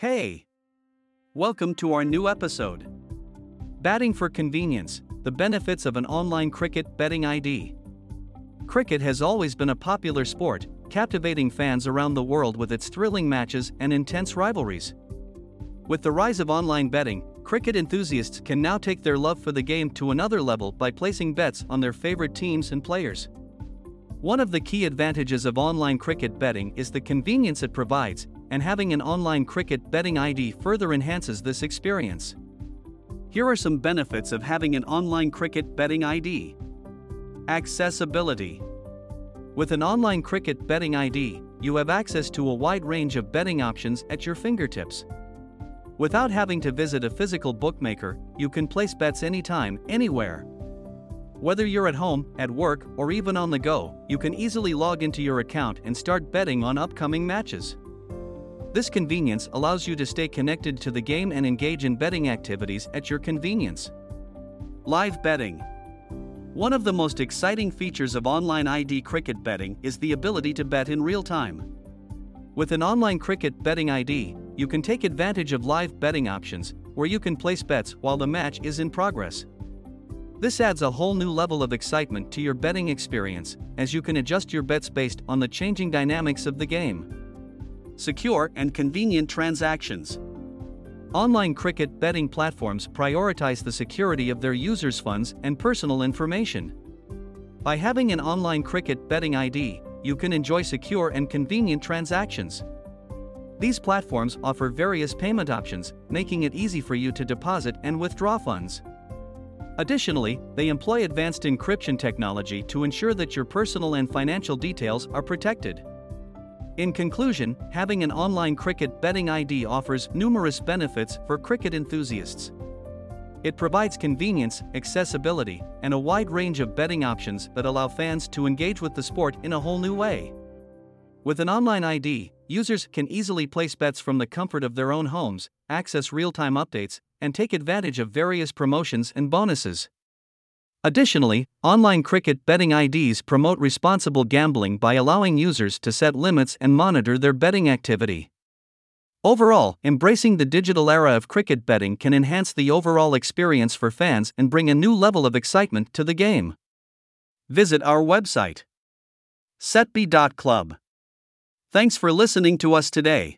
Hey! Welcome to our new episode. Batting for convenience The benefits of an online cricket betting ID. Cricket has always been a popular sport, captivating fans around the world with its thrilling matches and intense rivalries. With the rise of online betting, cricket enthusiasts can now take their love for the game to another level by placing bets on their favorite teams and players. One of the key advantages of online cricket betting is the convenience it provides, and having an online cricket betting ID further enhances this experience. Here are some benefits of having an online cricket betting ID Accessibility With an online cricket betting ID, you have access to a wide range of betting options at your fingertips. Without having to visit a physical bookmaker, you can place bets anytime, anywhere. Whether you're at home, at work, or even on the go, you can easily log into your account and start betting on upcoming matches. This convenience allows you to stay connected to the game and engage in betting activities at your convenience. Live betting. One of the most exciting features of online ID cricket betting is the ability to bet in real time. With an online cricket betting ID, you can take advantage of live betting options, where you can place bets while the match is in progress. This adds a whole new level of excitement to your betting experience, as you can adjust your bets based on the changing dynamics of the game. Secure and convenient transactions. Online cricket betting platforms prioritize the security of their users' funds and personal information. By having an online cricket betting ID, you can enjoy secure and convenient transactions. These platforms offer various payment options, making it easy for you to deposit and withdraw funds. Additionally, they employ advanced encryption technology to ensure that your personal and financial details are protected. In conclusion, having an online cricket betting ID offers numerous benefits for cricket enthusiasts. It provides convenience, accessibility, and a wide range of betting options that allow fans to engage with the sport in a whole new way. With an online ID, users can easily place bets from the comfort of their own homes, access real time updates, and take advantage of various promotions and bonuses. Additionally, online cricket betting IDs promote responsible gambling by allowing users to set limits and monitor their betting activity. Overall, embracing the digital era of cricket betting can enhance the overall experience for fans and bring a new level of excitement to the game. Visit our website setbet.club. Thanks for listening to us today.